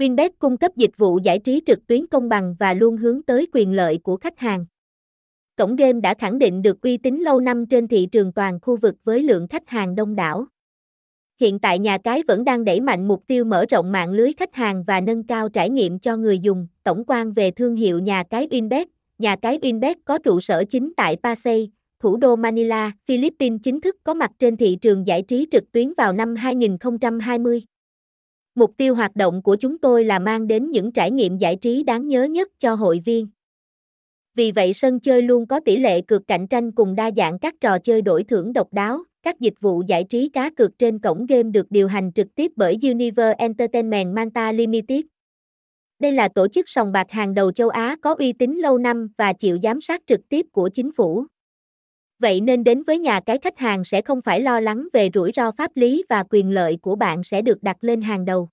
Winbet cung cấp dịch vụ giải trí trực tuyến công bằng và luôn hướng tới quyền lợi của khách hàng. Cổng game đã khẳng định được uy tín lâu năm trên thị trường toàn khu vực với lượng khách hàng đông đảo. Hiện tại nhà cái vẫn đang đẩy mạnh mục tiêu mở rộng mạng lưới khách hàng và nâng cao trải nghiệm cho người dùng. Tổng quan về thương hiệu nhà cái Winbet, nhà cái Winbet có trụ sở chính tại Pasay, thủ đô Manila, Philippines chính thức có mặt trên thị trường giải trí trực tuyến vào năm 2020. Mục tiêu hoạt động của chúng tôi là mang đến những trải nghiệm giải trí đáng nhớ nhất cho hội viên. Vì vậy sân chơi luôn có tỷ lệ cược cạnh tranh cùng đa dạng các trò chơi đổi thưởng độc đáo. Các dịch vụ giải trí cá cược trên cổng game được điều hành trực tiếp bởi Univer Entertainment Manta Limited. Đây là tổ chức sòng bạc hàng đầu châu Á có uy tín lâu năm và chịu giám sát trực tiếp của chính phủ. Vậy nên đến với nhà cái khách hàng sẽ không phải lo lắng về rủi ro pháp lý và quyền lợi của bạn sẽ được đặt lên hàng đầu.